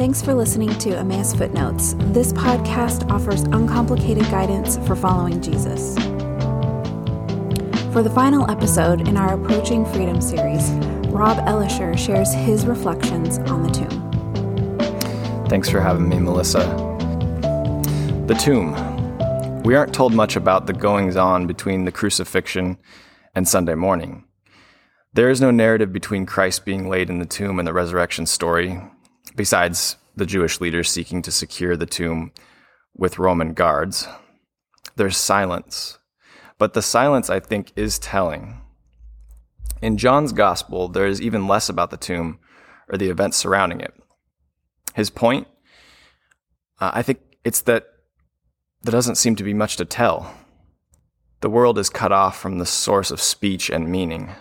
Thanks for listening to Emmaus Footnotes. This podcast offers uncomplicated guidance for following Jesus. For the final episode in our Approaching Freedom series, Rob Elisher shares his reflections on the tomb. Thanks for having me, Melissa. The tomb. We aren't told much about the goings on between the crucifixion and Sunday morning. There is no narrative between Christ being laid in the tomb and the resurrection story, besides the Jewish leaders seeking to secure the tomb with Roman guards. There's silence, but the silence, I think, is telling. In John's gospel, there is even less about the tomb or the events surrounding it. His point, uh, I think it's that there doesn't seem to be much to tell. The world is cut off from the source of speech and meaning.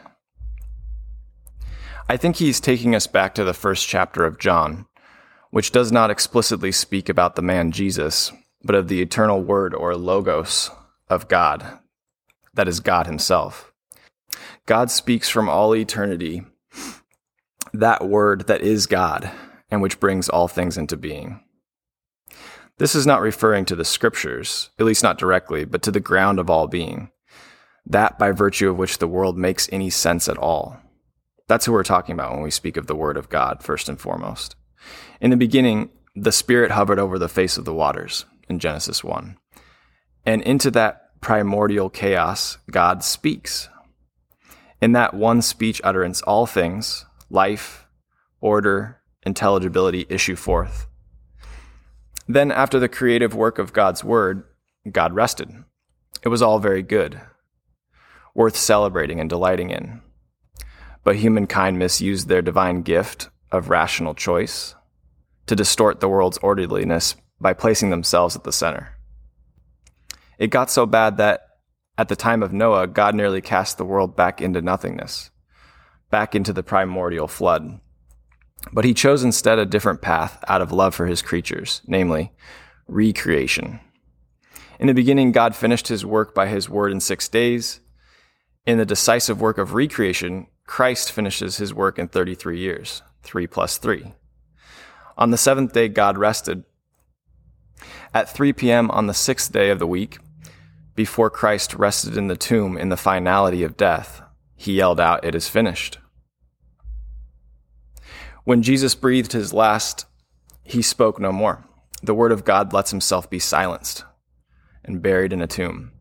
I think he's taking us back to the first chapter of John, which does not explicitly speak about the man Jesus, but of the eternal word or logos of God, that is God himself. God speaks from all eternity, that word that is God, and which brings all things into being. This is not referring to the scriptures, at least not directly, but to the ground of all being, that by virtue of which the world makes any sense at all. That's who we're talking about when we speak of the Word of God, first and foremost. In the beginning, the Spirit hovered over the face of the waters in Genesis 1. And into that primordial chaos, God speaks. In that one speech utterance, all things, life, order, intelligibility issue forth. Then, after the creative work of God's Word, God rested. It was all very good, worth celebrating and delighting in but humankind misused their divine gift of rational choice to distort the world's orderliness by placing themselves at the center. It got so bad that at the time of Noah, God nearly cast the world back into nothingness, back into the primordial flood. But he chose instead a different path out of love for his creatures, namely, recreation. In the beginning, God finished his work by his word in six days. In the decisive work of recreation, Christ finishes his work in 33 years, 3 plus 3. On the seventh day, God rested. At 3 p.m. on the sixth day of the week, before Christ rested in the tomb in the finality of death, he yelled out, It is finished. When Jesus breathed his last, he spoke no more. The word of God lets himself be silenced and buried in a tomb.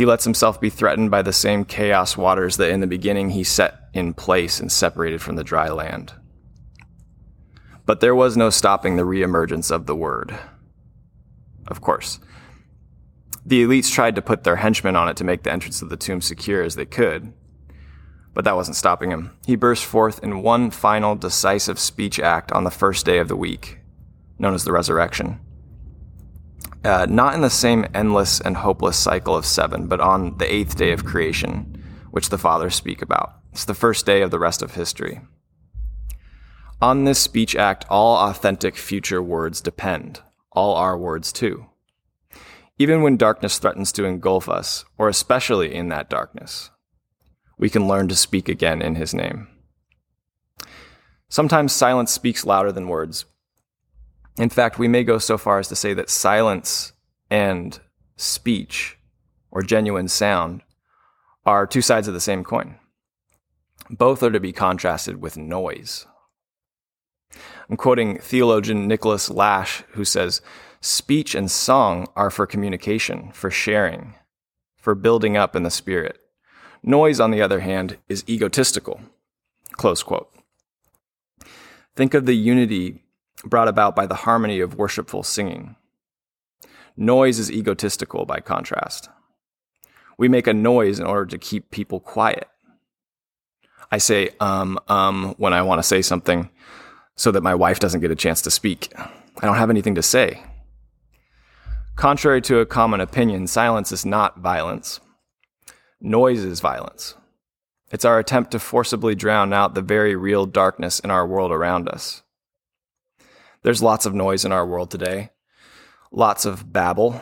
He lets himself be threatened by the same chaos waters that in the beginning he set in place and separated from the dry land. But there was no stopping the reemergence of the word. Of course. The elites tried to put their henchmen on it to make the entrance of the tomb secure as they could, but that wasn't stopping him. He burst forth in one final decisive speech act on the first day of the week, known as the resurrection uh, not in the same endless and hopeless cycle of seven, but on the eighth day of creation, which the fathers speak about. It's the first day of the rest of history. On this speech act, all authentic future words depend, all our words too. Even when darkness threatens to engulf us, or especially in that darkness, we can learn to speak again in His name. Sometimes silence speaks louder than words, in fact, we may go so far as to say that silence and speech or genuine sound are two sides of the same coin. Both are to be contrasted with noise. I'm quoting theologian Nicholas Lash, who says, Speech and song are for communication, for sharing, for building up in the spirit. Noise, on the other hand, is egotistical. Close quote. Think of the unity brought about by the harmony of worshipful singing. Noise is egotistical by contrast. We make a noise in order to keep people quiet. I say um, um when I want to say something so that my wife doesn't get a chance to speak. I don't have anything to say. Contrary to a common opinion, silence is not violence. Noise is violence. It's our attempt to forcibly drown out the very real darkness in our world around us. There's lots of noise in our world today, lots of babble,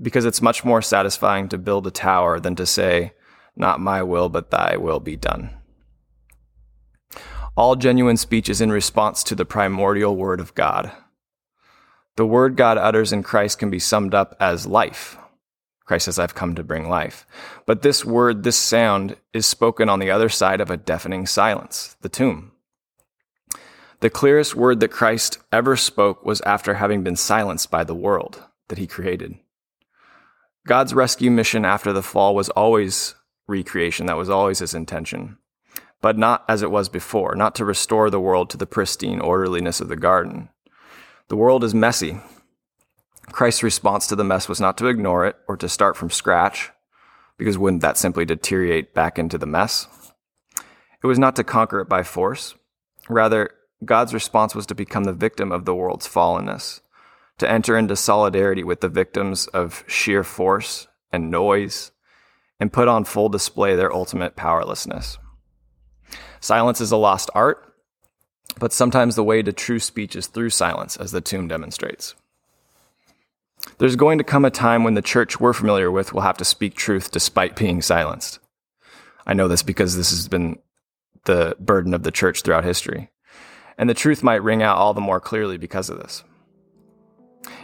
because it's much more satisfying to build a tower than to say, Not my will, but thy will be done. All genuine speech is in response to the primordial Word of God. The Word God utters in Christ can be summed up as life. Christ says, I've come to bring life. But this word, this sound, is spoken on the other side of a deafening silence, the tomb. The clearest word that Christ ever spoke was after having been silenced by the world that he created. God's rescue mission after the fall was always recreation. That was always his intention. But not as it was before, not to restore the world to the pristine orderliness of the garden. The world is messy. Christ's response to the mess was not to ignore it or to start from scratch, because wouldn't that simply deteriorate back into the mess? It was not to conquer it by force. Rather, God's response was to become the victim of the world's fallenness, to enter into solidarity with the victims of sheer force and noise, and put on full display their ultimate powerlessness. Silence is a lost art, but sometimes the way to true speech is through silence, as the tomb demonstrates. There's going to come a time when the church we're familiar with will have to speak truth despite being silenced. I know this because this has been the burden of the church throughout history. And the truth might ring out all the more clearly because of this.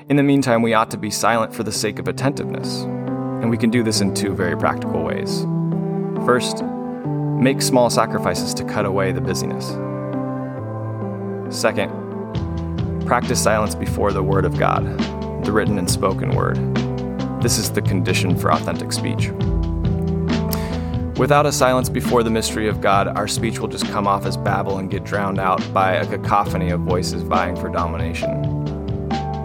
In the meantime, we ought to be silent for the sake of attentiveness. And we can do this in two very practical ways. First, make small sacrifices to cut away the busyness. Second, practice silence before the Word of God, the written and spoken Word. This is the condition for authentic speech. Without a silence before the mystery of God, our speech will just come off as babble and get drowned out by a cacophony of voices vying for domination.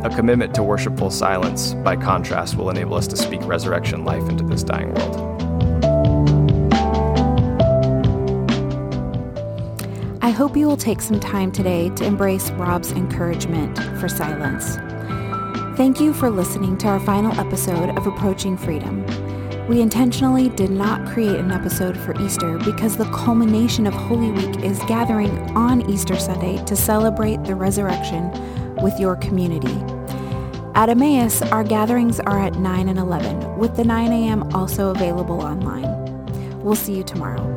A commitment to worshipful silence, by contrast, will enable us to speak resurrection life into this dying world. I hope you will take some time today to embrace Rob's encouragement for silence. Thank you for listening to our final episode of Approaching Freedom. We intentionally did not create an episode for Easter because the culmination of Holy Week is gathering on Easter Sunday to celebrate the resurrection with your community. At Emmaus, our gatherings are at 9 and 11, with the 9 a.m. also available online. We'll see you tomorrow.